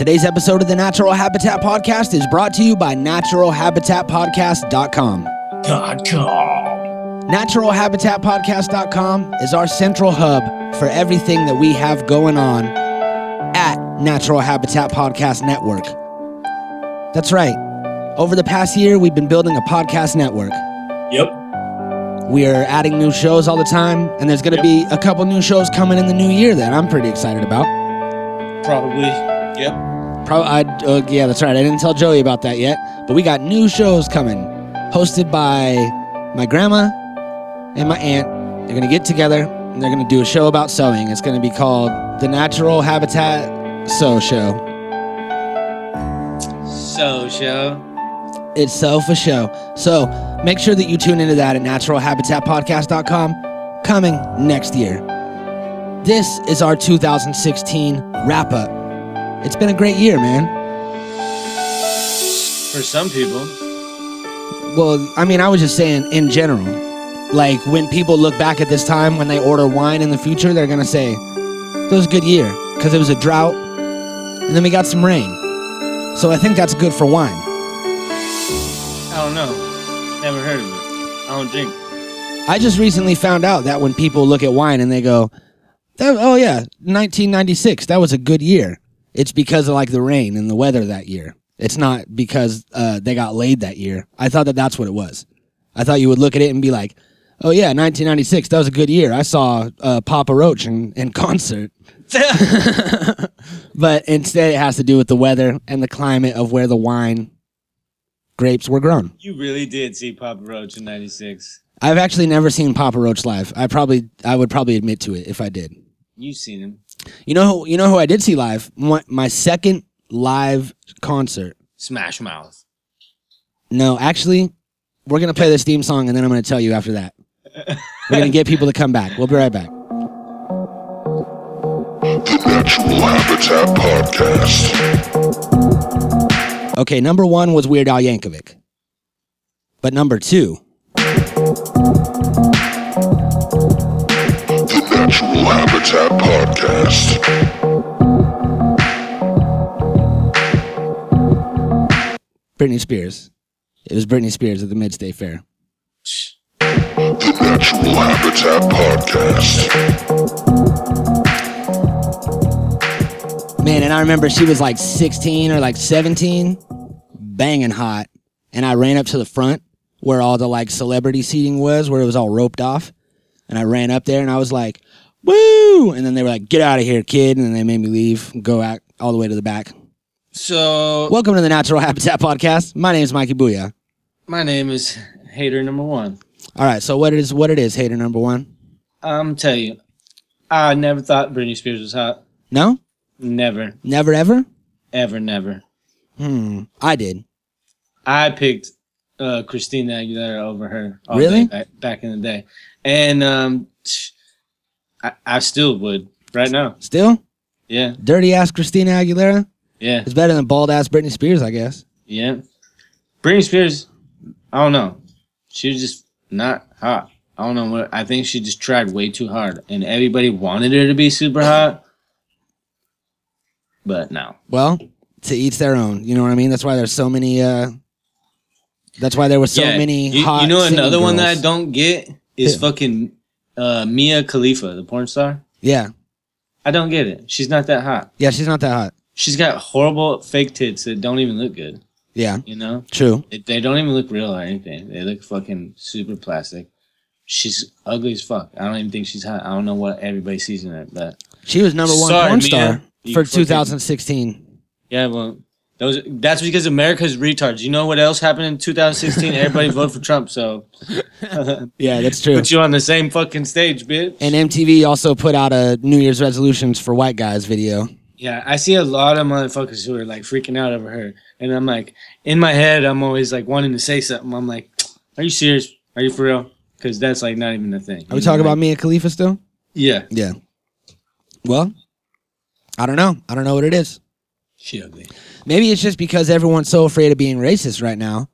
Today's episode of the Natural Habitat Podcast is brought to you by naturalhabitatpodcast.com. Com. Naturalhabitatpodcast.com is our central hub for everything that we have going on at Natural Habitat Podcast Network. That's right. Over the past year, we've been building a podcast network. Yep. We are adding new shows all the time, and there's going to Yep. be a couple new shows coming in the new year that I'm pretty excited about. Probably. Yep. Pro- I, uh, yeah, that's right. I didn't tell Joey about that yet, but we got new shows coming, hosted by my grandma and my aunt. They're gonna get together and they're gonna do a show about sewing. It's gonna be called the Natural Habitat Sew Show. So show. It's so for show. So make sure that you tune into that at naturalhabitatpodcast.com coming next year. This is our 2016 wrap up. It's been a great year, man. For some people. Well, I mean, I was just saying in general. Like when people look back at this time when they order wine in the future, they're gonna say, "It was a good year because it was a drought, and then we got some rain." So I think that's good for wine. I don't know. Never heard of it. I don't drink. I just recently found out that when people look at wine and they go, that, "Oh yeah, 1996, that was a good year," it's because of like the rain and the weather that year. It's not because uh, they got laid that year. I thought that that's what it was. I thought you would look at it and be like, "Oh yeah, 1996, that was a good year. I saw uh, Papa Roach in, in concert." but instead, it has to do with the weather and the climate of where the wine grapes were grown. you really did see Papa Roach in '96. I've actually never seen Papa Roach live. I probably, I would probably admit to it if I did. You've seen him. You know, who, you know who I did see live? My, my second live concert. Smash Mouth. No, actually, we're gonna play this theme song, and then I'm gonna tell you after that. We're gonna get people to come back. We'll be right back. The Natural Habitat Podcast. Okay, number one was Weird Al Yankovic, but number two, Natural Habitat Podcast. Britney Spears. It was Britney Spears at the Mid State Fair. The Natural Habitat Podcast. Man, and I remember she was like 16 or like 17, banging hot. And I ran up to the front where all the like celebrity seating was, where it was all roped off. And I ran up there and I was like, woo! And then they were like, get out of here, kid. And then they made me leave, go out all the way to the back. So Welcome to the Natural Habitat Podcast. My name is Mikey Booyah. my name is Hater Number One. All right, so what it is what it is, hater number one? I'm tell you, I never thought Britney Spears was hot. No? Never, Never ever? ever, never. Hmm. I did. I picked uh, Christina Aguilera over her. all Really? day Back, back in the day, and um, I, I still would right now. Still? Yeah, Dirty ass Christina Aguilera? yeah, It's better than bald ass Britney Spears, I guess. yeah. Britney Spears, I don't know. She was just not hot. I don't know what. I think she just tried way too hard, and everybody wanted her to be super hot. But no, Well, to each their own. You know what I mean? That's why there's so many. uh That's why there was so Yeah, many You, hot. you know another one that I don't get is fucking uh, Mia Khalifa, the porn star. Yeah, I don't get it. She's not that hot. yeah. She's not that hot. She's got horrible fake tits that don't even look good. Yeah, You know, true. It- they don't even look real or anything. They look fucking super plastic. She's ugly as fuck. I don't even think she's hot. I don't know what everybody sees in her, but She was number one Sorry, porn Mia. star for 2016. yeah, well, those that's because America's retards. You know what else happened in 2016? Everybody voted for Trump, so Yeah, that's true. put you on the same fucking stage, bitch. And MTV also put out a New Year's resolutions for white guys video. Yeah, I see a lot of motherfuckers who are like freaking out over her, and I'm like, in my head, I'm always like wanting to say something. I'm like, "Are you serious? Are you for real?" Because that's like not even a thing. Are we talking about me and Khalifa still? Yeah, Yeah. Well, I don't know. I don't know what it is. she ugly. Maybe it's just because everyone's so afraid of being racist right now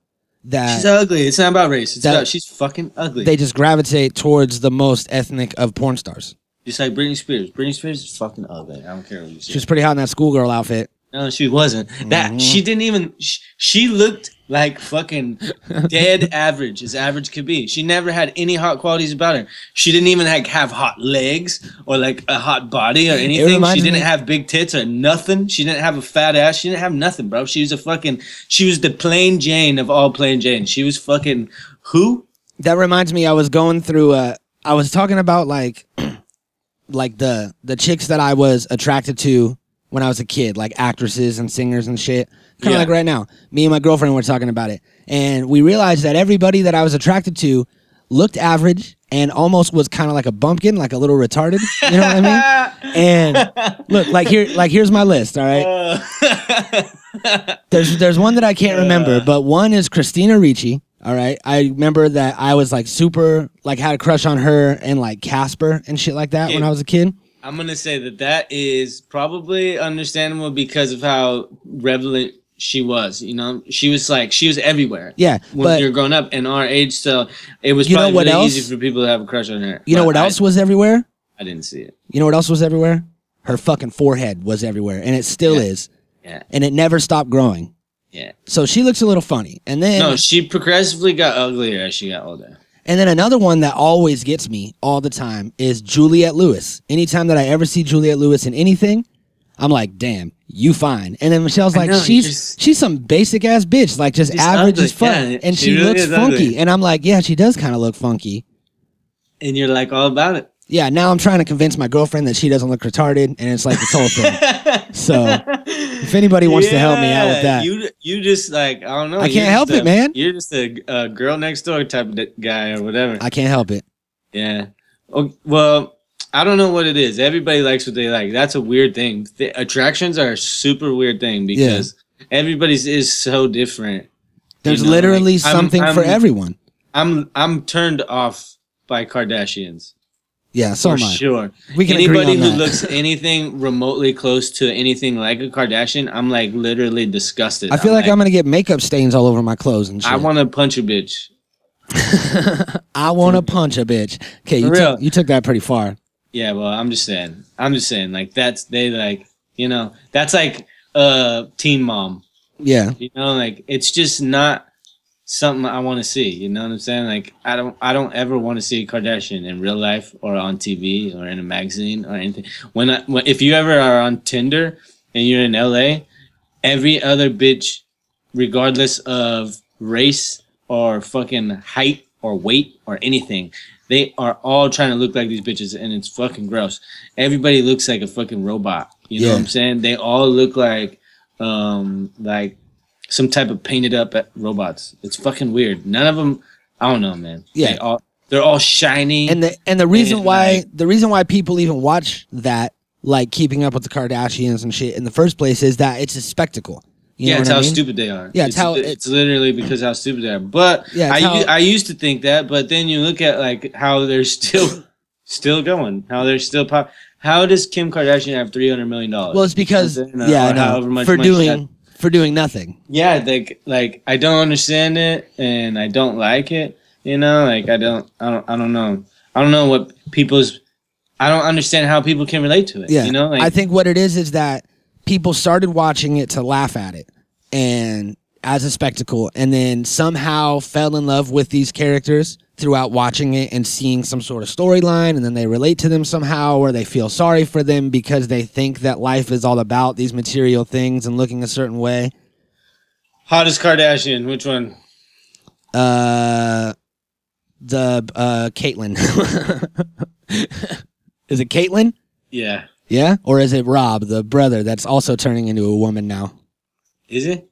that She's ugly. It's not about race. It's that- about she's fucking ugly. they just gravitate towards the most ethnic of porn stars. Just like Britney Spears. Britney Spears is fucking ugly. I don't care what you say. She was pretty hot in that schoolgirl outfit. No, she wasn't. That mm-hmm. she didn't even. She, she looked like fucking dead average, as average could be. She never had any hot qualities about her. She didn't even like have hot legs or like a hot body or anything. She didn't me- have big tits or nothing. She didn't have a fat ass. She didn't have nothing, bro. She was a fucking. She was the plain Jane of all plain Jane. She was fucking who? That reminds me, I was going through. Uh, I was talking about like, like the the chicks that I was attracted to when I was a kid, like actresses and singers and shit. Kind of Yeah. like right now, me and my girlfriend were talking about it, and we realized that everybody that I was attracted to looked average and almost was kind of like a bumpkin, like a little retarded. You know what I mean? And look, like here, like here's my list. All right, Uh, there's there's one that I can't remember, but one is Christina Ricci. All right, I remember that I was like super like had a crush on her and like Casper and shit like that when I was a kid. I'm gonna say that that is probably understandable because of how relevant she was. You know, she was like she was everywhere. Yeah, when you're growing up in our age, so it was You know probably what really else? easy for people to have a crush on her. you know But what I- else was everywhere? I, didn't see it. You know what else was everywhere? Her fucking forehead was everywhere, and it still Yeah. is, Yeah, and it never stopped growing. yeah. So she looks a little funny, and then No, she progressively got uglier as she got older. And then another one that always gets me all the time is Juliette Lewis. Anytime that I ever see Juliette Lewis in anything, I'm like, damn, you fine. And then Michelle's like, know, she's just- she's some basic ass bitch, like just average ugly, as fuck. yeah, and she she, really looks funky. ugly. And I'm like, yeah, she does kind of look funky. And you're like all about it. Yeah, now I'm trying to convince my girlfriend that she doesn't look retarded, and it's like this whole thing. So, if anybody wants to help me out with that. you you just like I don't know. I can't help just it, man. You're just a, a girl next door type of guy or whatever. I can't help it. Yeah. Oh, well, I don't know what it is. Everybody likes what they like. That's a weird thing. Th- attractions are a super weird thing because everybody's is so different. There's know, literally like, I'm- something for I'm- everyone. I'm I'm turned off by Kardashians Yeah, so for sure. We can Anybody who looks anything remotely close to anything like a Kardashian, I'm like literally disgusted. I feel like, I'm gonna get makeup stains all over my clothes and shit. I want to punch a bitch. I want to punch a bitch. Okay, you For took, you took that pretty far. Yeah, well, I'm just saying. I'm just saying. Like that's they like you know that's like uh teen mom. Yeah, You know, like it's just not something I want to see. You know what I'm saying? Like I don't I don't ever want to see a Kardashian in real life or on TV or in a magazine or anything. When, I, when if you ever are on Tinder and you're in LA, every other bitch, regardless of race or fucking height or weight or anything, they are all trying to look like these bitches, and it's fucking gross. Everybody looks like a fucking robot. You know what I'm saying? They all look like um like some type of painted up robots. It's fucking weird. None of them. I don't know, man. Yeah. they all they're all shiny. and the and the reason And, why like- the reason why people even watch that, like keeping up with the Kardashians and shit in the first place, is that it's a spectacle. You yeah, it's how I mean? stupid they are. Yeah, it's how- it's, literally because how stupid they are. But Yeah, I how- I used to think that, but then you look at like how they're still still going, how they're still pop. How does Kim Kardashian have three hundred million dollars? Well, it's because uh, yeah, I know for doing for doing nothing. yeah, like like I don't understand it and I don't like it. You know, like I don't I don't I don't know. I don't know what people's I don't understand how people can relate to it. Yeah, You know, like I think what it is is that people started watching it to laugh at it and as a spectacle, and then somehow fell in love with these characters throughout watching it and seeing some sort of storyline, and then they relate to them somehow, or they feel sorry for them because they think that life is all about these material things and looking a certain way. hottest Kardashian, which one? Uh, the uh, Caitlyn. is it Caitlyn? Yeah. Yeah, or is it Rob, the brother that's also turning into a woman now? Is it?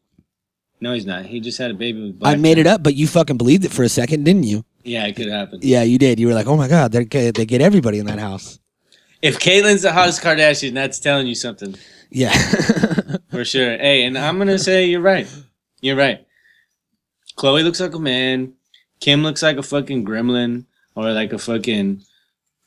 No, he's not. He just had a baby with I made it up, but you fucking believed it for a second, didn't you? Yeah, it could happen. Yeah, you did. You were like, "Oh my god, they get they get everybody in that house." If Caitlyn's the hottest Kardashian, that's telling you something Yeah, for sure. Hey, and I'm gonna say you're right. You're right. Khloe looks like a man. Kim looks like a fucking gremlin or like a fucking.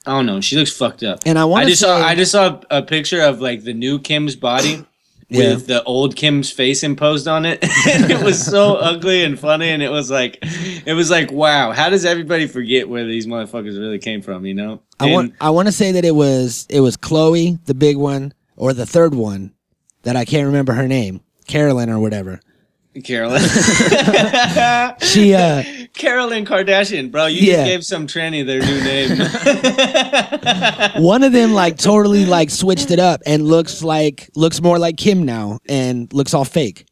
I don't know. She looks fucked up. and I I want to just say, saw. I just saw a picture of like the new Kim's body. yeah, with the old Kim's face imposed on it. and it was so ugly and funny. And it was like, it was like, wow, how does everybody forget where these motherfuckers really came from, you know? I want I want to say that it was it was Khloe, the big one, or the third one, that I can't remember her name, Carolyn or whatever. Carolyn. She uh Carolyn Kardashian, bro. You Yeah. just gave some tranny their new name. one of them like totally like switched it up and looks like looks more like Kim now and looks all fake.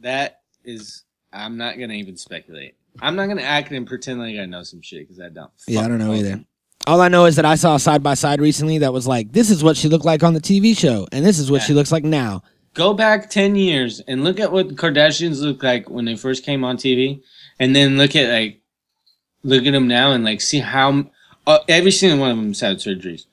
that is. I'm not gonna even speculate. I'm not gonna act and pretend like I know some shit because I don't. Yeah, I don't know no. either. All I know is that I saw a side by side recently that was like, this is what she looked like on the TV show, and this is what Yeah. she looks like now. Go back ten years and look at what the Kardashians look like when they first came on TV, and then look at like, look at them now and like see how uh, every single one of them's had surgeries.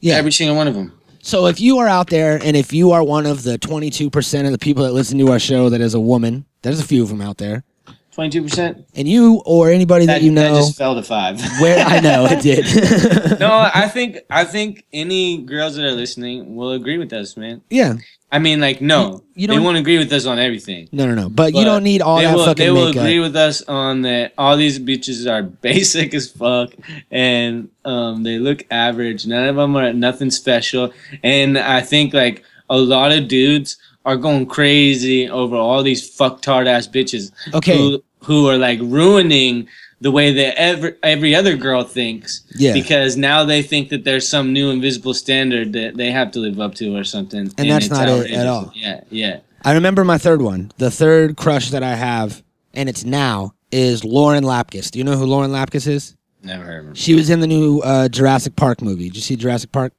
Yeah. Every single one of them. So if you are out there and if you are one of the 22% of the people that listen to our show that is a woman, there's a few of them out there, Twenty-two percent. and you or anybody that, That you that know just fell to five. where I know it did. no, I think I think any girls that are listening will agree with us, man. yeah. I mean, like, no, You- you they don't- won't agree with us on everything. No, no, no. But, you don't need all they that will, fucking They will makeup. agree with us on that. All these bitches are basic as fuck, and um, they look average. None of them are nothing special. And I think like a lot of dudes are going crazy over all these fucktard ass bitches. Okay. Who, who are like ruining the way that every every other girl thinks. Yeah. Because now they think that there's some new invisible standard that they have to live up to or something. And, that's it's not it at all. Yeah, yeah. I remember my third one. The third crush that I have, and it's now, is Lauren Lapkus. Do you know who Lauren Lapkus is? Never heard of her. She was in the new uh, Jurassic Park movie. Did you see Jurassic Park?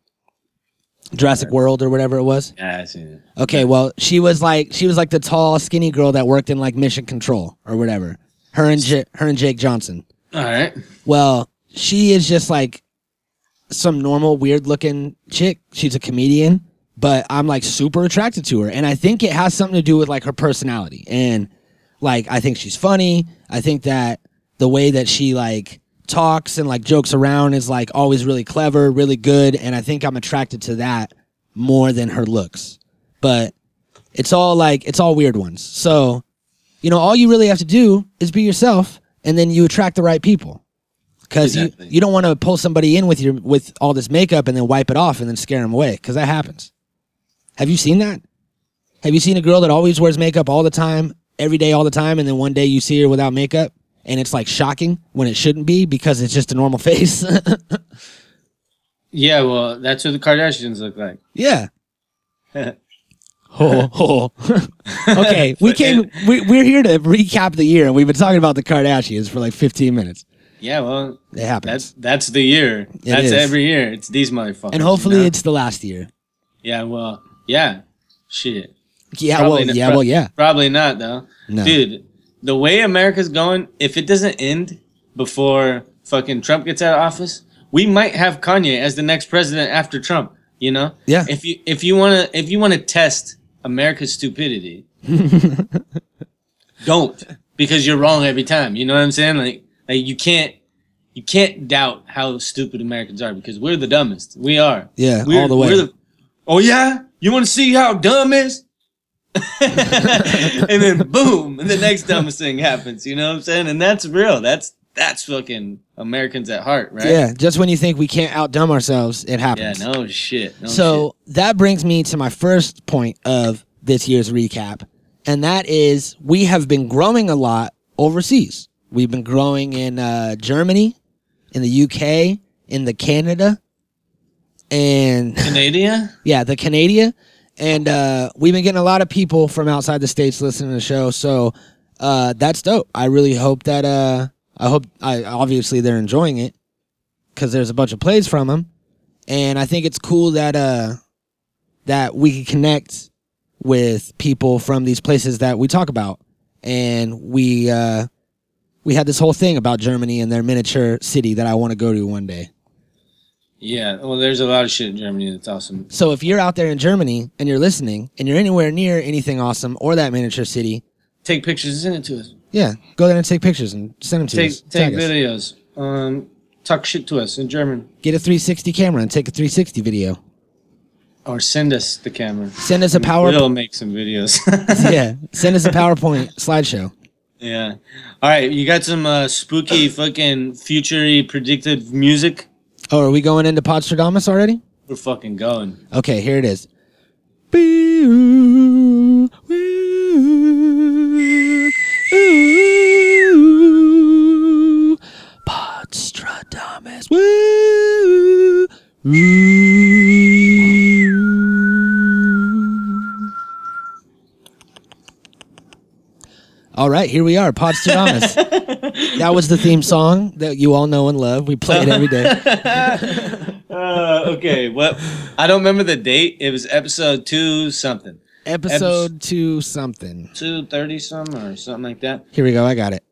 Jurassic World or whatever it was. Yeah, I seen it. Okay, well, she was like she was like the tall, skinny girl that worked in like Mission Control or whatever. Her and J- her and Jake Johnson. All right. Well, she is just like some normal, weird looking chick. She's a comedian, but I'm like super attracted to her. And I think it has something to do with like her personality. And like, I think she's funny. I think that the way that she like talks and like jokes around is like always really clever, really good. And I think I'm attracted to that more than her looks. But it's all like, it's all weird ones. So, you know, all you really have to do is be yourself and then you attract the right people because Exactly. you, you don't want to pull somebody in with your with all this makeup and then wipe it off and then scare them away because that happens. Have you seen that? Have you seen a girl that always wears makeup all the time, every day, all the time, and then one day you see her without makeup and it's like shocking when it shouldn't be because it's just a normal face? Yeah, well, that's what the Kardashians look like. yeah. Oh, oh. okay, we came. We, we're here to recap the year, and we've been talking about the Kardashians for like 15 minutes. Yeah, well, It happens, that's that's the year. that's is. every year. It's these motherfuckers. and hopefully you know? it's the last year. yeah. Well, yeah. Shit. Yeah, Probably well, not- yeah, prob- well, yeah. Probably not though. No. Dude, the way America's going, if it doesn't end before fucking Trump gets out of office, we might have Kanye as the next president after Trump. You know? Yeah. If you if you wanna if you wanna test America's stupidity, don't because you're wrong every time. You know what I'm saying? Like like you can't you can't doubt how stupid Americans are because we're the dumbest. We are. Yeah, We're, all the way. we're oh yeah, you want to see how dumb is? and then boom, and the next dumbest thing happens. You know what I'm saying? And that's real. That's that's fucking Americans at heart, right? Yeah, just when you think we can't outdumb ourselves, it happens. Yeah. No shit. No so that brings me to my first point of this year's recap, and that is we have been growing a lot overseas. We've been growing in uh, Germany, in the UK, in the Canada, and. Canada. yeah, the Canada. And uh, we've been getting a lot of people from outside the states listening to the show, so uh, that's dope. I really hope that uh, I hope I obviously they're enjoying it because there's a bunch of plays from them, and I think it's cool that uh, that we can connect with people from these places that we talk about, and we uh, we had this whole thing about Germany and their miniature city that I want to go to one day. Yeah. Well, there's a lot of shit in Germany that's awesome. So if you're out there in Germany and you're listening and you're anywhere near anything awesome or that miniature city, Take pictures and send it to us. yeah, go there and take pictures and send them to Take us. take Tag us. videos. Um, talk shit to us in German, Get a 360 camera and take a 360 video. or send us the camera. Send us a power. We'll make some videos. yeah, send us a PowerPoint slideshow. Yeah. All right, you got some uh, spooky fucking future predictive music. Oh, are we going into Podstradamus already? We're fucking going. Okay, here it is. Podstradamus. All right, here we are, Podstradamus. that was the theme song that you all know and love. We play it every day. Uh, okay, what? I don't remember the date. It was episode two something, Episode two something. two thirty some or something like that. Here we go. I got it.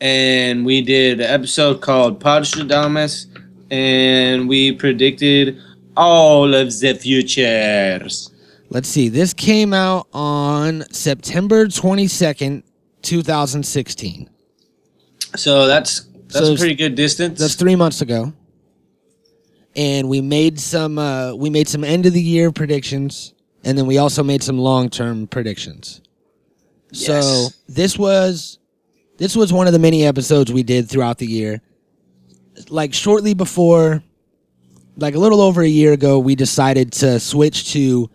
And we did an episode called Podstradamus, and we predicted all of the futures. Let's see. This came out on September 22nd, 2016. So that's that's So a pretty good distance. That's 3 months ago. And we made some uh we made some end of the year predictions and then we also made some long-term predictions. Yes. So, this was this was one of the many episodes we did throughout the year. Like shortly before like a little over a year ago, we decided to switch to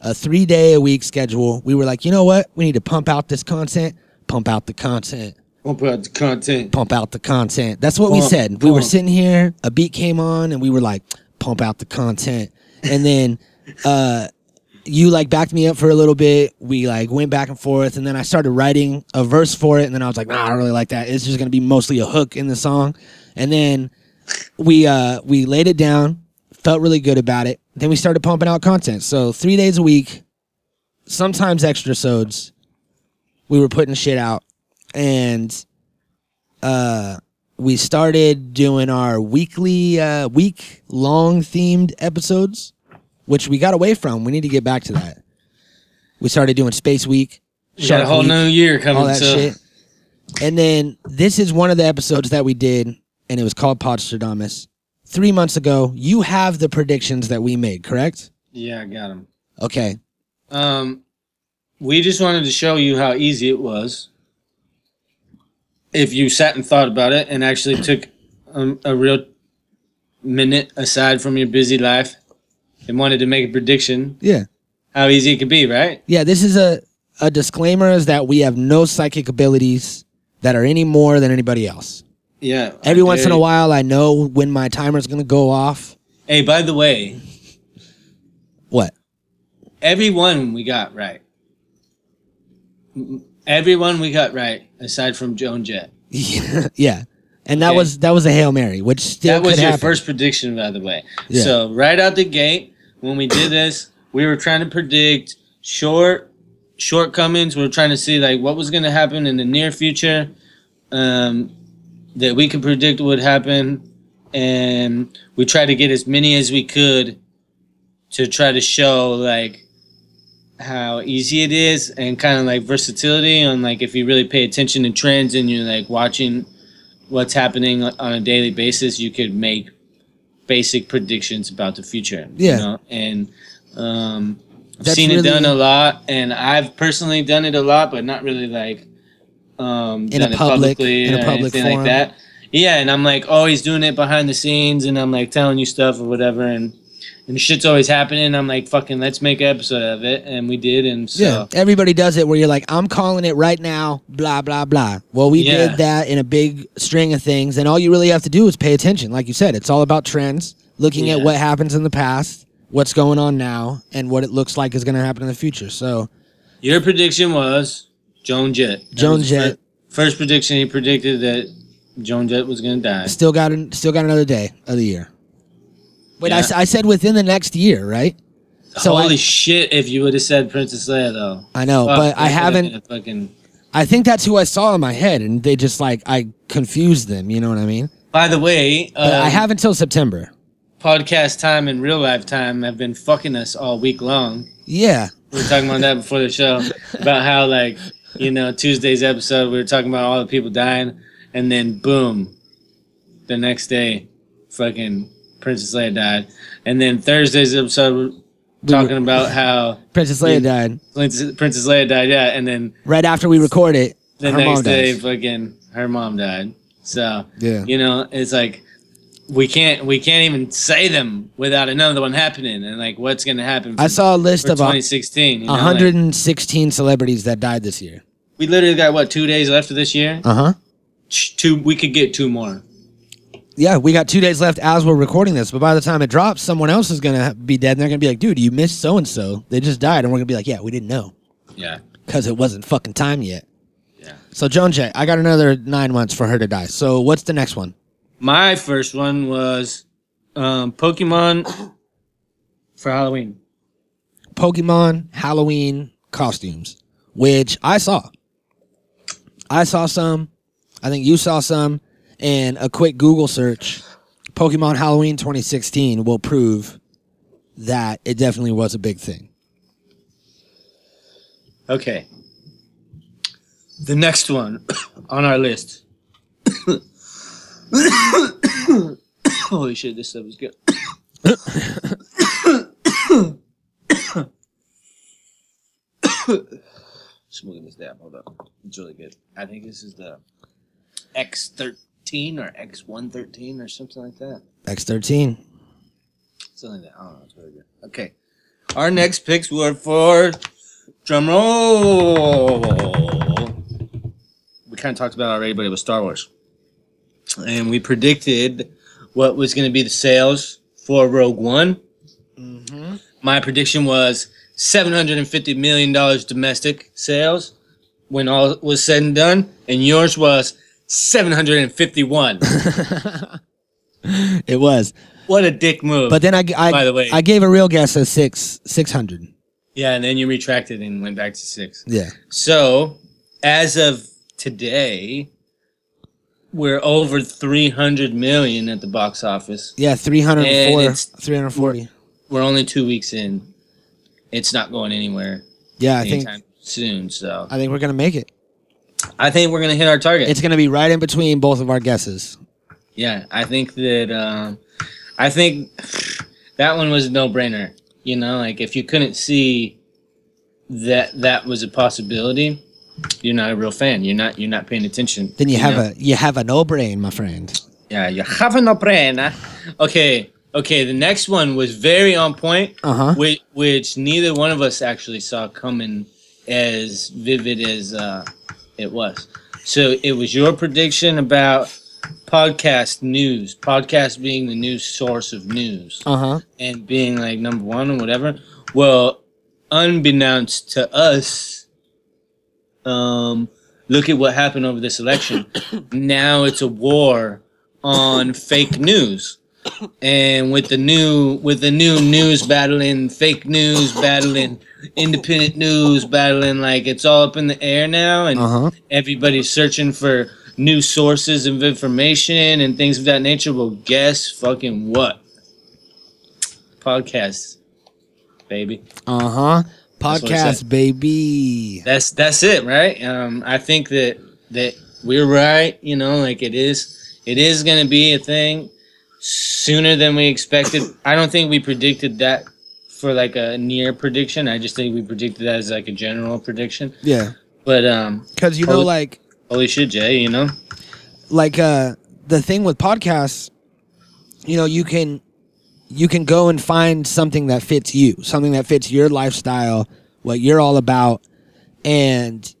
a three day a week schedule. We were like, you know what? We need to pump out this content, pump out the content, We'll out the content. pump out the content. That's what we Pump, said. We were sitting here, a beat came on, and we were like, pump out the content. And then uh you like backed me up for a little bit. We like went back and forth, and then I started writing a verse for it, and then I was like, nah, I don't really like that. It's just gonna be mostly a hook in the song. And then we uh we laid it down, felt really good about it. Then we started pumping out content. So three days a week, sometimes extra sods. We were putting shit out. And uh we started doing our weekly uh week long themed episodes, which we got away from. We need to get back to that. We started doing Space Week, We got a whole Week, new year coming. all that so shit. And then this is one of the episodes that we did, and it was called Podstradamus. Three months ago, you have the predictions that we made, correct? yeah, I got them. Okay. Um, we just wanted to show you how easy it was if you sat and thought about it and actually took um, a real minute aside from your busy life and wanted to make a prediction. Yeah. How easy it could be, right? Yeah, this is a, a disclaimer is that we have no psychic abilities that are any more than anybody else. Yeah. Every once in a while, I know when my timer's going to go off. Hey, by the way, What? every one we got right. Everyone we got right, aside from Joan Jett. yeah. And that Okay. was that was a Hail Mary, which still that was could your happen. first prediction, by the way. Yeah. So right out the gate, when we did this, we were trying to predict short shortcomings. We were trying to see like what was going to happen in the near future, um, that we could predict would happen, and we tried to get as many as we could to try to show like how easy it is and kind of like versatility on like if you really pay attention to trends and you're like watching what's happening on a daily basis, you could make basic predictions about the future. Yeah. You know? And um, I've That's seen it really- done a lot, and I've personally done it a lot, but not really like um, In a done it publicly in a public anything forum. like that. Yeah, and I'm like always doing it behind the scenes, and I'm like telling you stuff or whatever, and and shit's always happening. I'm like, fucking, let's make an episode of it, and we did, and so Yeah, everybody does it where you're like, I'm calling it right now, blah, blah, blah. Well, we Yeah. did that in a big string of things, and all you really have to do is pay attention. Like you said, it's all about trends, looking at what happens in the past, what's going on now, and what it looks like is going to happen in the future. So, Your prediction was Joan Jett. That Joan Jett. fir- First prediction, he predicted that Joan Jett was gonna die. still got an, still got another day of the year. Wait, I Yeah. I I, said within the next year, right? So Holy I- shit! If you would have said Princess Leia, though, I know, Fuck, but I haven't. Fucking. I think that's who I saw in my head, and they just like I confused them. You know what I mean? By the way, But I um, have until September. podcast time and real life time have been fucking us all week long. Yeah, We were talking about that before the show about how like you know Tuesday's episode we were talking about all the people dying, and then boom, the next day, fucking Princess Leia died, and then Thursday's episode talking about how Princess Leia died Princess Princess Leia died, yeah, and then right after we record it. the her mom next day, dies. fucking her mom died. So Yeah. you know, it's like we can't we can't even say them without another one happening and like what's gonna happen I saw a list for of a- 2016 you know? Like, 116 celebrities that died this year. we literally got what two days left of this year Uh huh. Two we could get two more Yeah, we got two days left as we're recording this, but by the time it drops, someone else is gonna be dead, and they're gonna be like, "Dude, you missed so and so. They just died," and we're gonna be like, "Yeah, we didn't know yeah because it wasn't fucking time yet." Yeah. So Joan Jett, I got another nine months for her to die. So what's the next one? my first one was um pokemon for halloween Pokemon Halloween costumes, which I saw. I saw some. I think you saw some. And a quick Google search, Pokemon Halloween 2016 will prove that it definitely was a big thing. Okay. The next one on our list. Holy shit, this stuff is good. Smoking this dab, hold up. It's really good. I think this is the X13 or X113 or something like that. X13. Something like that. I don't know. It's very good. Okay. Our next picks were for drum roll. We kind of talked about it already, but it was Star Wars. And we predicted what was going to be the sales for Rogue One. Mm-hmm. My prediction was $750 million domestic sales when all was said and done. And yours was 751. it was. what a dick move. But then I, I, By the way- I gave a real guess of six, 600. yeah, and then you retracted and went back to six. Yeah. So, as of today, we're over 300 million at the box office. Yeah, 304, 340. We're only two weeks in. It's not going anywhere Yeah, I think soon. So, I think we're gonna make it. I think we're gonna hit our target. It's gonna be right in between both of our guesses. yeah, I think that. Um, I think that one was a no-brainer. You know, like if you couldn't see that that was a possibility, you're not a real fan. You're not. You're not paying attention. Then you, have know? a you have a no brain, my friend. Yeah, you have a no brain. huh? Okay, okay. The next one was very on point, Uh huh. which, which neither one of us actually saw coming as vivid as uh, it was. So it was your prediction about podcast news, podcast being the new source of news, Uh huh. and being like number one or whatever. Well, unbeknownst to us, um, look at what happened over this election. now it's a war on fake news. And with the new with the new news battling fake news battling independent news battling like it's all up in the air now and Uh huh. everybody's searching for new sources of information and things of that nature. Well, guess fucking what? Podcasts, baby. Uh huh. That's Podcast, baby. That's that's it, right? Um, I think that that we're right. You know, like it is. It is going to be a thing sooner than we expected. I don't think we predicted that for like a near prediction. I just think we predicted that as like a general prediction. Yeah. But um, Because you know, Holy- like holy shit, Jay, you know. like uh the thing with podcasts, you know, you can you can go and find something that fits you, something that fits your lifestyle, what you're all about, and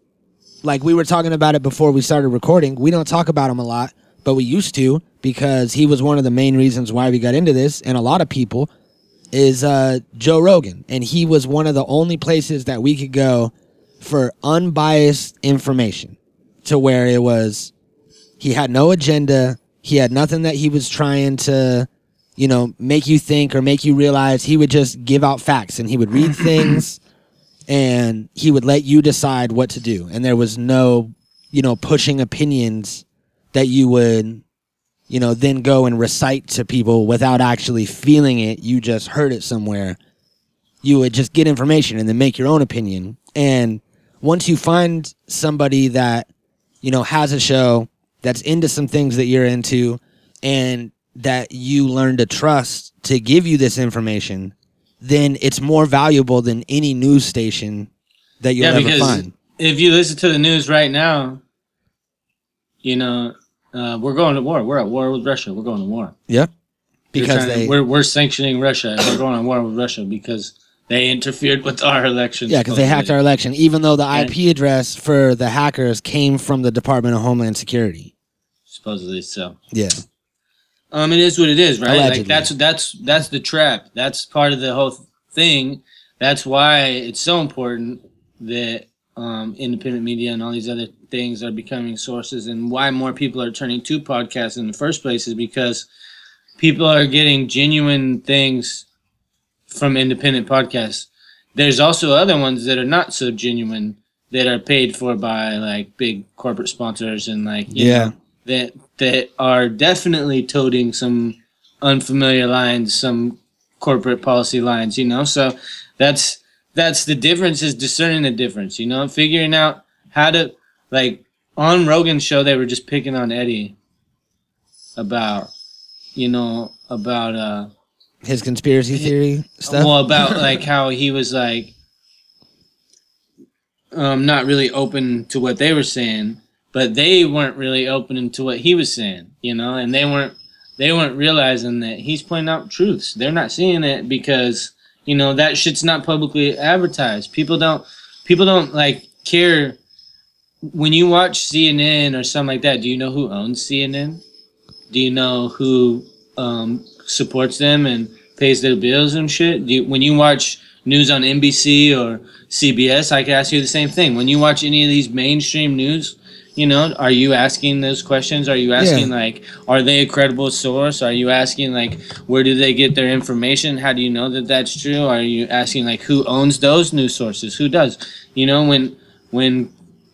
like we were talking about it before we started recording. We don't talk about them a lot, but we used to because he was one of the main reasons why we got into this, and a lot of people is uh, Joe Rogan, and he was one of the only places that we could go for unbiased information, to where it was he had no agenda, he had nothing that he was trying to, you know, make you think or make you realize. He would just give out facts, and he would read things, and he would let you decide what to do, and there was no, you know, pushing opinions that you would you know, then go and recite to people without actually feeling it. You just heard it somewhere. You would just get information and then make your own opinion. And once you find somebody that, you know, has a show that's into some things that you're into and that you learn to trust to give you this information, then it's more valuable than any news station that you'll Yeah, ever because find. if you listen to the news right now, you know, uh, we're going to war. We're at war with Russia. We're going to war. Yep. Because trying to- we're we're sanctioning Russia. and We're going to war with Russia because they interfered with our elections. yeah, because they hacked our election, even though the And- IP address for the hackers came from the Department of Homeland Security. supposedly so. Yeah. Um, it is what it is, right? Allegedly. Like that's that's that's the trap. That's part of the whole thing. That's why it's so important that um, independent media and all these other things are becoming sources, and why more people are turning to podcasts in the first place is because people are getting genuine things from independent podcasts. There's also other ones that are not so genuine that are paid for by like big corporate sponsors and like Yeah. know, that that are definitely toting some unfamiliar lines, some corporate policy lines, you know. So that's that's the difference is discerning the difference, you know, figuring out how to like on Rogan's show they were just picking on Eddie about you know about uh His conspiracy theory stuff. well about like how he was like um not really open to what they were saying but they weren't really open to what he was saying you know and they weren't they weren't realizing that he's pointing out truths they're not seeing it because you know that shit's not publicly advertised people don't people don't like care when you watch cnn or something like that do you know who owns cnn do you know who um, supports them and pays their bills and shit? You, when you watch news on NBC or CBS, I can ask you the same thing. When you watch any of these mainstream news, you know, are you asking those questions? Are you asking like, are they a credible source? Are you asking like, where do they get their information? How do you know that that's true? Are you asking like, who owns those news sources? Who does? You know, when when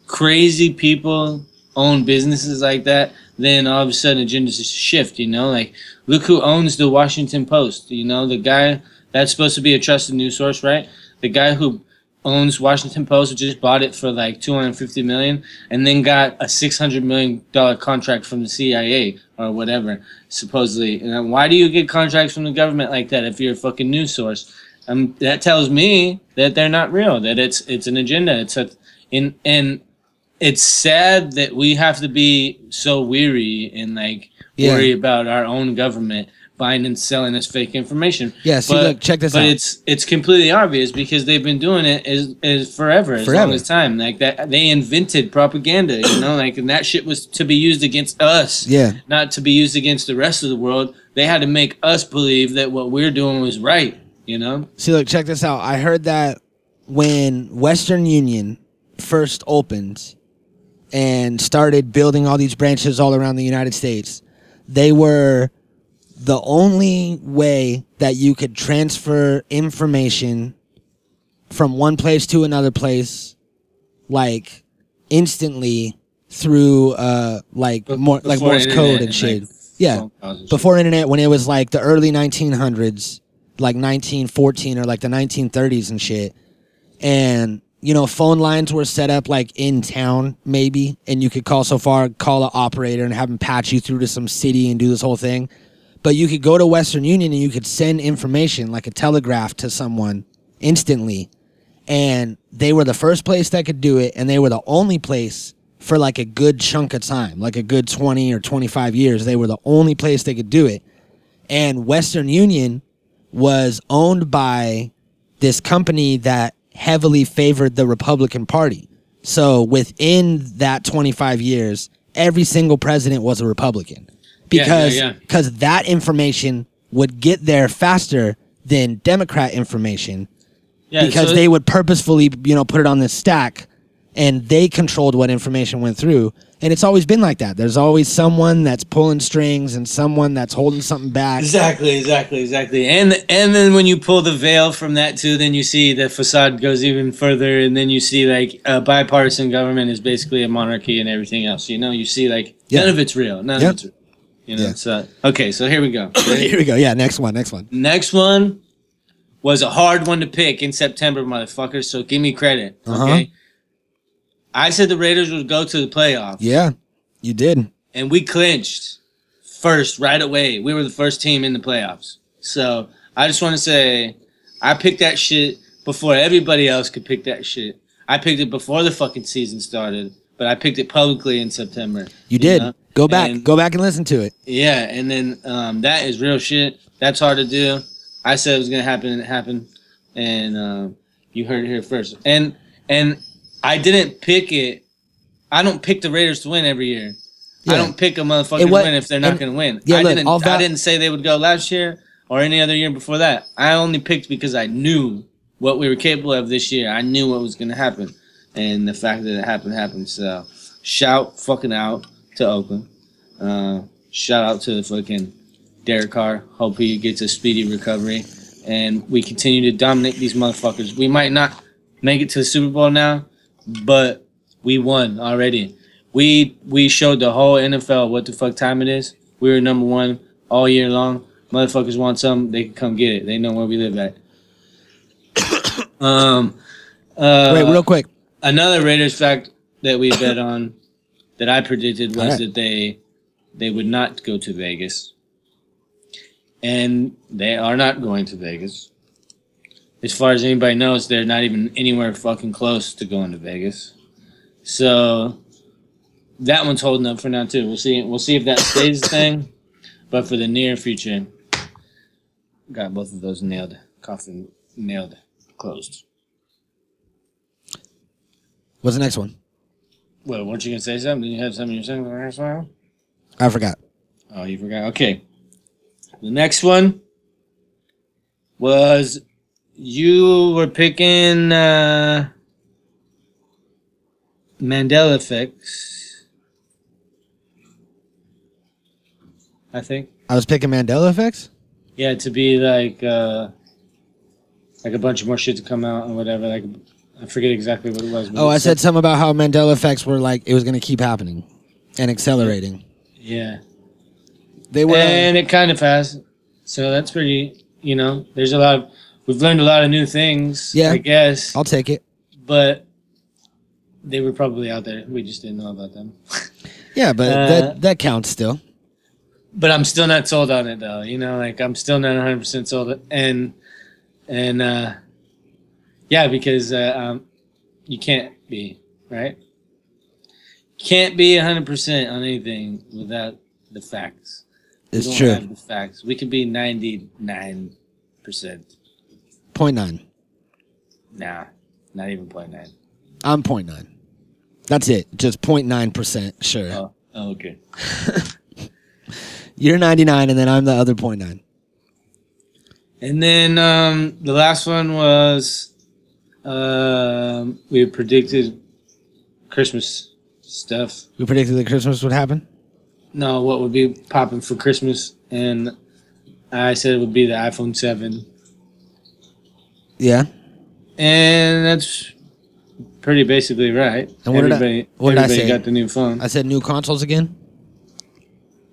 crazy people own businesses like that, then all of a sudden agendas shift, you know? Like, look who owns the Washington Post, you know? The guy that's supposed to be a trusted news source, right? The guy who owns Washington Post just bought it for like 250 million and then got a 600 million dollar contract from the CIA or whatever supposedly and then why do you get contracts from the government like that if you're a fucking news source um that tells me that they're not real that it's it's an agenda it's a in and it's sad that we have to be so weary and like Yeah. worry about our own government buying and selling this fake information. Yeah, see, but, look, check this but out. it's it's completely obvious because they've been doing it is is forever, as Forever. long as time. Like that, they invented propaganda, you know, like and that shit was to be used against us, yeah. not to be used against the rest of the world. They had to make us believe that what we're doing was right, you know. See, look, check this out. I heard that when Western Union first opened and started building all these branches all around the United States, they were the only way that you could transfer information from one place to another place, like instantly through uh like more like Morse code and and, shit. like, yeah, shit. before internet when it was like the early 1900s like 1914 or like the 1930s and shit and you know phone lines were set up like in town maybe and you could call so far call an operator and have them patch you through to some city and do this whole thing but you could go to western union and you could send information like a telegraph to someone instantly. And they were the first place that could do it and they were the only place for like a good chunk of time like a good 20 or 25 years. They were the only place they could do it. And western union was owned by this company that heavily favored the republican party. So within that 25 years every single president was a republican Yeah, yeah, because yeah. because that information would get there faster than democrat information Yeah, because so- they would purposefully, you know, put it on this stack and they controlled what information went through. And it's always been like that. There's always someone that's pulling strings and someone that's holding something back. Exactly, exactly, exactly. And and then when you pull the veil from that too, then you see the facade goes even further, and then you see like a bipartisan government is basically a monarchy and everything else. You know, you see like Yeah. none of it's real. None Yep. of it's real. You know, Yeah. so okay, so here we go. Here we go. Yeah, next one, next one. Next one was a hard one to pick in September, motherfuckers. So give me credit. Uh-huh. Okay. I said the Raiders would go to the playoffs. Yeah, you did. and we clinched first right away. We were the first team in the playoffs. So I just want to say, I picked that shit before everybody else could pick that shit. I picked it before the fucking season started, but I picked it publicly in September. You did. know? Go back. And- go back and listen to it. Yeah, and then um, that is real shit. That's hard to do. I said it was gonna happen, and it happened, and um, you heard it here first. And and I didn't pick it. I don't pick the Raiders to win every year. I don't pick a motherfucker to win if they're not and- gonna win. yeah, I look, didn't. all I didn't say they would go last year or any other year before that. I only picked because I knew what we were capable of this year. I knew what was gonna happen, and the fact that it happened happened. So shout fucking out to Oakland. Uh, shout out to the fucking Derek Carr. Hope he gets a speedy recovery, and we continue to dominate these motherfuckers. We might not make it to the Super Bowl now, but we won already. We we showed the whole NFL what the fuck time it is. We were number one all year long. Motherfuckers want something, they can come get it. They know where we live at. um, uh, Wait, real quick. another Raiders fact that we bet on that I predicted was Alright. that they they would not go to Vegas. And they are not going to Vegas. As far as anybody knows, they're not even anywhere fucking close to going to Vegas. So that one's holding up for now too. We'll see we'll see if that stays the thing. But for the near future, got both of those nailed. Coffin nailed closed. What's the next one? Well, weren't you gonna say something? Did you have something you're saying? the next one? I forgot. Oh, you forgot. Okay. The next one was you were picking uh, Mandela effects. I think. I was picking Mandela effects. Yeah, to be like uh, like a bunch of more shit to come out and whatever. Like I forget exactly what it was. but Oh, it I said something about how Mandela effects were like it was going to keep happening and accelerating. yeah. They were. and it kind of has. So that's pretty. You know, there's a lot of. We've learned a lot of new things. Yeah. I guess, I'll take it. but they were probably out there. We just didn't know about them. Yeah, but Uh, that that counts still. But I'm still not sold on it though. You know, like I'm still not 100 percent sold. And and uh yeah, because uh, um, you can't be right. Can't be 100 percent on anything without the facts. We It's true. the facts. We could be 99 percent. Point nine. Nah, not even point nine. I'm point nine. That's it. Just point nine percent. Sure. Oh, oh, okay. You're 99, and then I'm the other point nine. And then um, the last one was um, we predicted Christmas stuff. We predicted that Christmas would happen. No, what would be popping for Christmas, and I said it would be the iPhone Seven, Yeah. and that's pretty basically right. And what did I- everybody, what did I say? got the new phone. I said new consoles again.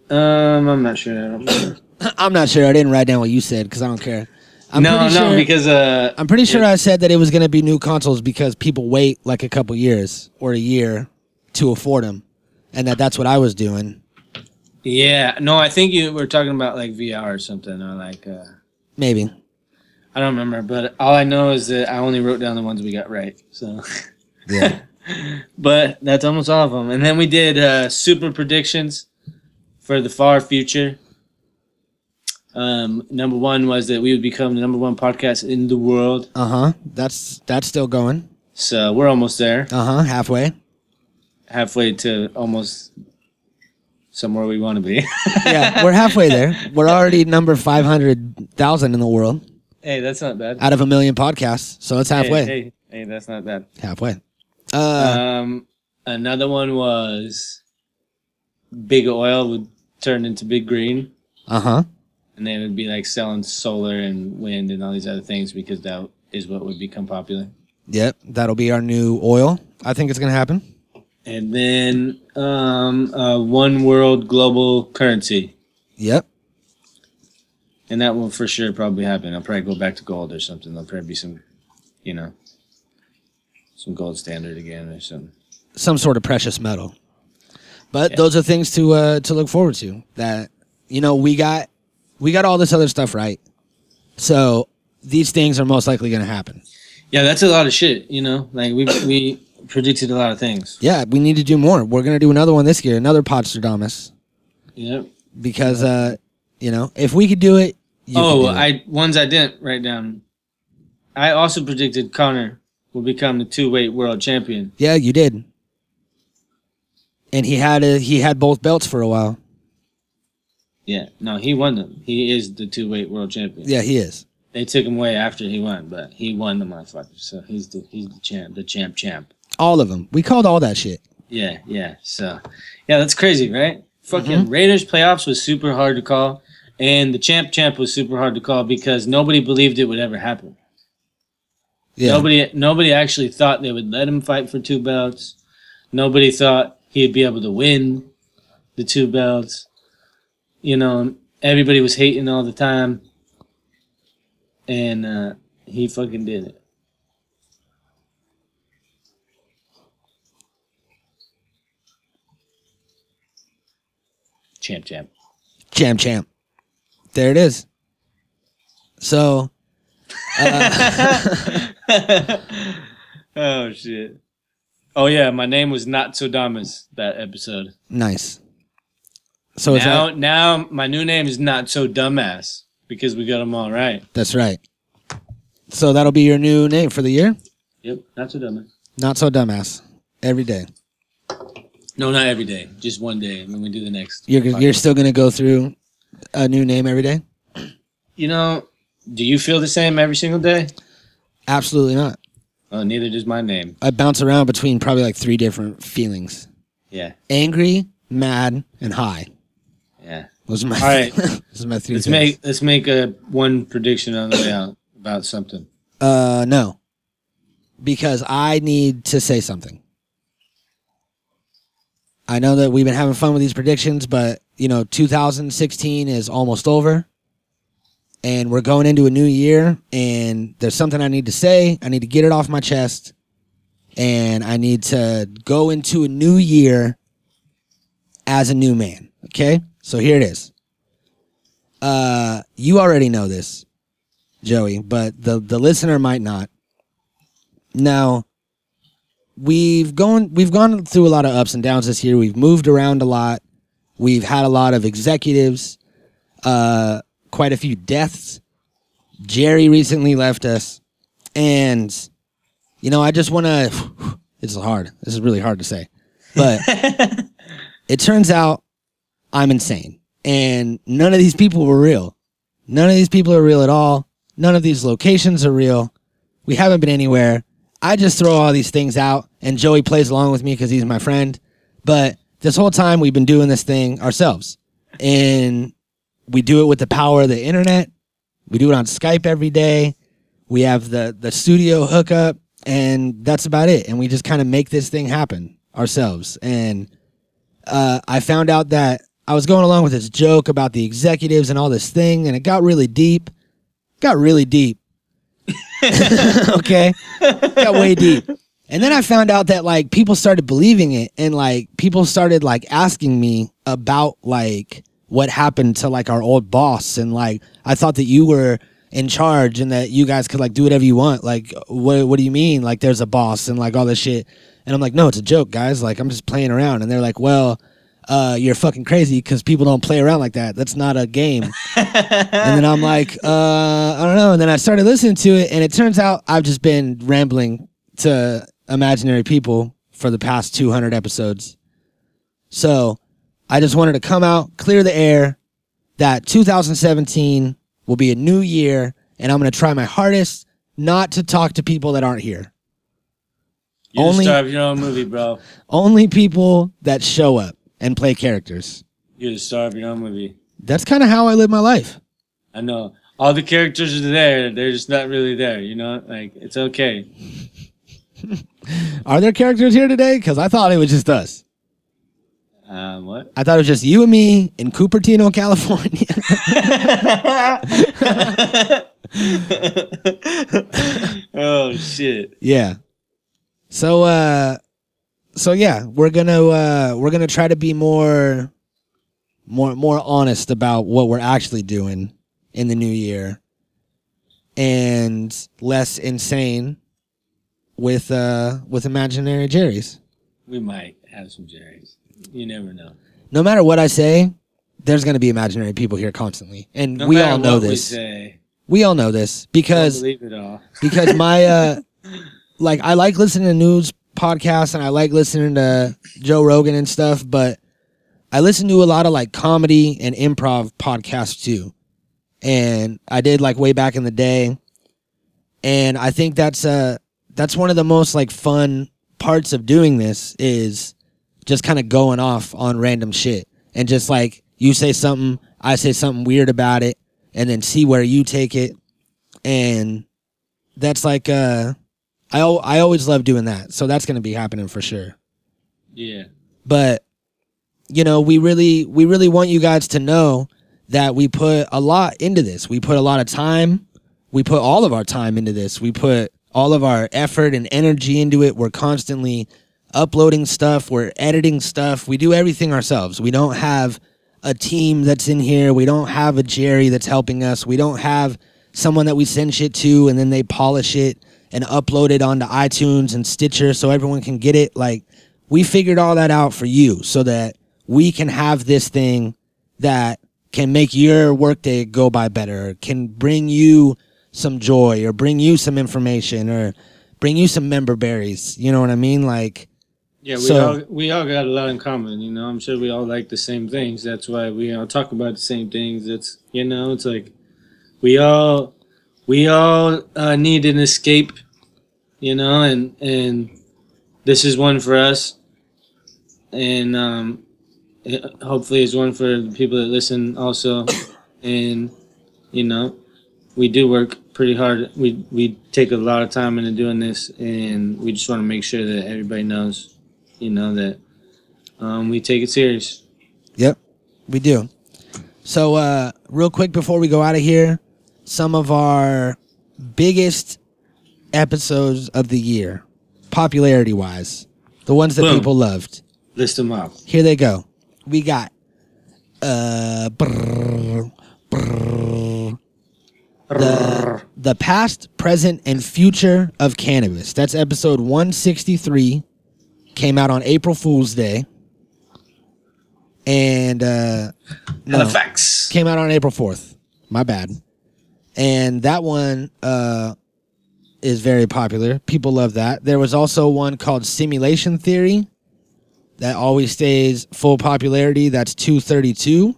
Um, I'm not sure. I don't remember. I'm not sure. I didn't write down what you said because I don't care. I'm no, pretty no, sure, because uh, I'm pretty sure it- I said that it was going to be new consoles because people wait like a couple years or a year to afford them, and that that's what I was doing. yeah, no, I think you were talking about like VR or something, or like. Uh, Maybe. I don't remember, but all I know is that I only wrote down the ones we got right. So, Yeah. but that's almost all of them. And then we did uh, super predictions for the far future. Um, number one was that we would become the number one podcast in the world. Uh huh. That's that's still going. So we're almost there, Uh huh. Halfway. halfway to almost somewhere we want to be. Yeah, we're halfway there. We're already number five hundred thousand in the world hey, that's not bad. out of a million podcasts, so it's halfway. Hey, hey, hey, that's not bad. Halfway. Uh, Um, another one was Big Oil would turn into Big Green, uh huh. And they would be like selling solar and wind and all these other things because that is what would become popular. Yep, that'll be our new oil. I think it's gonna happen. And then um, uh, one world global currency, Yep. and that will for sure probably happen. I'll probably go back to gold or something. There'll probably be some, you know, some gold standard again or something. Some sort of precious metal. But Yeah. those are things to uh, to look forward to. That you know we got we got all this other stuff right, so these things are most likely gonna happen. Yeah, that's a lot of shit. You know, like we we predicted a lot of things. Yeah, we need to do more. We're gonna do another one this year, another Podstradamus, Yep. because uh, you know, if we could do it. Could Oh, it. I ones I didn't write down. I also predicted Conor will become the two weight world champion. yeah, you did. And he had a he had both belts for a while. Yeah, no, he won them. He is the two weight world champion. Yeah, he is. They took him away after he won, but he won the motherfucker. So he's the he's the champ, the champ, champ. All of them. We called all that shit. Yeah, yeah. So, yeah, that's crazy, right? Fucking Mm-hmm. Raiders playoffs was super hard to call, and the champ, champ was super hard to call because nobody believed it would ever happen. Yeah. Nobody, nobody actually thought they would let him fight for two belts. Nobody thought he'd be able to win the two belts. You know, everybody was hating all the time, and uh, he fucking did it. Champ, champ. Champ champ. There it is. So oh shit. Oh yeah, my name was Nostradamus that episode. nice. So now, that now my new name is not so dumbass because we got them all right. that's right. So that'll be your new name for the year? Yep, not so dumbass. Not so dumbass. Every day. No, not every day. Just one day, and then we do the next. You're you're still gonna go through a new name every day? You know, do you feel the same every single day? Absolutely not. Oh, neither does my name. I bounce around between probably like three different feelings: Yeah, angry, mad, and high. Those are my. All right. those are my three. Let's things. make let's make a one prediction on the way out about something. Uh, no. Because I need to say something. I know that we've been having fun with these predictions, but you know, 2016 is almost over. And we're going into a new year, and there's something I need to say. I need to get it off my chest. And I need to go into a new year as a new man. Okay? So here it is. Uh, you already know this. Joey, but the the listener might not. Now, we've gone we've gone through a lot of ups and downs this year. We've moved around a lot. We've had a lot of executives, uh, quite a few deaths. Jerry recently left us, and you know, I just want to. It's hard. This is really hard to say, but it turns out I'm insane, and none of these people were real. None of these people are real at all. None of these locations are real. We haven't been anywhere. I just throw all these things out, and Joey plays along with me because he's my friend. But this whole time, we've been doing this thing ourselves. And we do it with the power of the internet. We do it on Skype every day. We have the, the studio hookup, and that's about it. And we just kind of make this thing happen ourselves. And uh, I found out that I was going along with this joke about the executives and all this thing, and it got really deep. Got really deep. okay, got way deep. And then I found out that like people started believing it, and like people started like asking me about like what happened to like our old boss, and like I thought that you were in charge and that you guys could like do whatever you want. Like, what what do you mean? Like, there's a boss and like all this shit. And I'm like, no, it's a joke, guys. Like, I'm just playing around. And they're like, well, uh, you're fucking crazy because people don't play around like that. That's not a game. and then I'm like, uh, I don't know. And then I started listening to it, and it turns out I've just been rambling to imaginary people for the past 200 episodes. So I just wanted to come out, clear the air that 2017 will be a new year, and I'm going to try my hardest not to talk to people that aren't here. You Only- Only star your own movie, bro. Only people that show up and play characters. You're the star of your own movie. That's kind of how I live my life. I know. All the characters are there. They're just not really there. You know, like it's okay. Are there characters here today? Because I thought it was just us. Um, what? I thought it was just you and me in Cupertino, California. oh shit. yeah. So uh so yeah, we're gonna uh we're gonna try to be more more more honest about what we're actually doing in the new year and less insane with uh with imaginary Jerry's. We might have some Jerry's. You never know. No matter what I say, there's going to be imaginary people here constantly, and No we all know what we this. say, We all know this because believe it all. because my uh like I like listening to news podcasts and I like listening to Joe Rogan and stuff, but I listen to a lot of like comedy and improv podcasts too. And I did like way back in the day. And I think that's uh that's one of the most like fun parts of doing this is just kind of going off on random shit and just like you say something, I say something weird about it and then see where you take it and that's like uh I I always love doing that. So that's going to be happening for sure. Yeah. But you know, we really we really want you guys to know that we put a lot into this. We put a lot of time. We put all of our time into this. We put all of our effort and energy into it. We're constantly uploading stuff, we're editing stuff. We do everything ourselves. We don't have a team that's in here. We don't have a Jerry that's helping us. We don't have someone that we send shit to and then they polish it and upload it onto iTunes and Stitcher so everyone can get it. Like we figured all that out for you so that we can have this thing that can make your workday go by better, can bring you some joy or bring you some information or bring you some member berries. You know what I mean? Like Yeah, we So- all we all got a lot in common, you know. I'm sure we all like the same things. That's why we all talk about the same things. It's you know, it's like we all we all uh, need an escape, you know, and and this is one for us, and um, hopefully it's one for the people that listen also, and you know, we do work pretty hard. We we take a lot of time into doing this, and we just want to make sure that everybody knows, you know, that um, we take it serious. Yep, we do. So, uh, real quick before we go out of here, some of our biggest episodes of the year, popularity wise, the ones that Boom. people loved. List them off. Here they go. We got uh brrr, brrr, the the past, present, and future of cannabis. That's episode one sixty three. Came out on April Fool's Day. And uh no, Halifax. came out on April fourth. My bad. And that one uh is very popular. People love that. There was also one called Simulation Theory that always stays full popularity. That's 232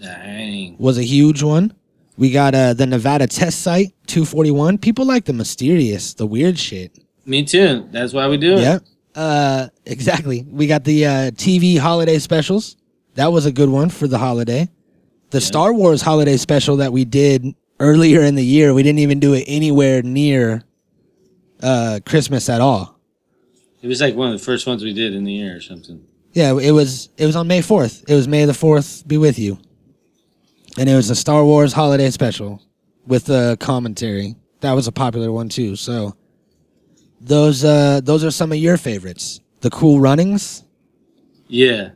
Dang. was a huge one. We got uh, the Nevada test site 241. People like the mysterious, the weird shit. Me too. That's why we do it. Yep. Uh, exactly. We got the uh, TV holiday specials. That was a good one for the holiday. The Star Wars holiday special that we did earlier in the year, we didn't even do it anywhere near uh, Christmas at all. It was like one of the first ones we did in the year or something. Yeah, it was it was on May 4th. It was May the 4th be with you. And it was a Star Wars holiday special with the commentary. That was a popular one too. So those uh those are some of your favorites. The Cool Runnings Yeah.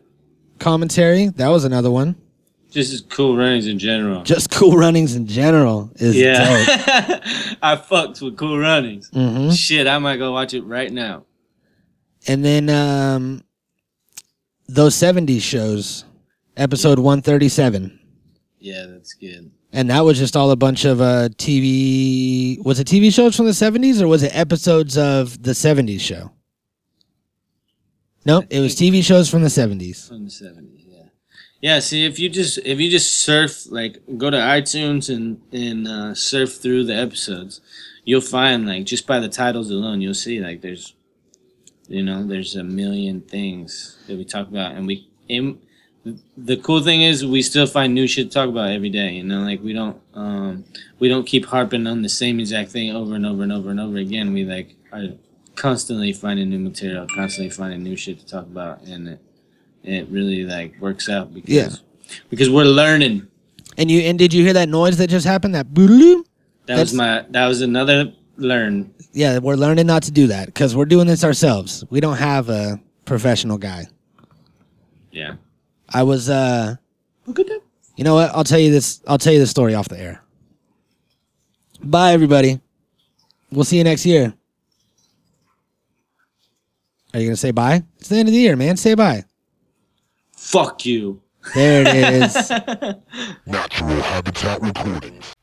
commentary, that was another one. Just as cool runnings in general. Just Cool Runnings in general is dope. yeah. I fucked with cool runnings. hmm Shit, I might go watch it right now. And then um those 70s shows, episode 137. Yeah, that's good. And that was just all a bunch of uh, TV. Was it TV shows from the 70s or was it episodes of the 70s show? Nope, it was TV shows from the 70s. From the seventies, yeah. See if you just if you just surf like go to iTunes and and uh, surf through the episodes, you'll find like just by the titles alone, you'll see like there's you know there's a million things that we talk about, and we and the cool thing is we still find new shit to talk about every day. You know, like we don't um we don't keep harping on the same exact thing over and over and over and over again. We like are constantly finding new material, constantly finding new shit to talk about, and it it really like works out because Yeah. because we're learning. And you and did you hear that noise that just happened? That boodaloo? That was my that was another learn. Yeah, we're learning not to do that because we're doing this ourselves. We don't have a professional guy. Yeah. I was uh Look at that. You know what? I'll tell you this. I'll tell you the story off the air. Bye, everybody. We'll see you next year. Are you gonna say bye? It's the end of the year, man. Say bye. Fuck you. There it is. Natural Habitat Recordings.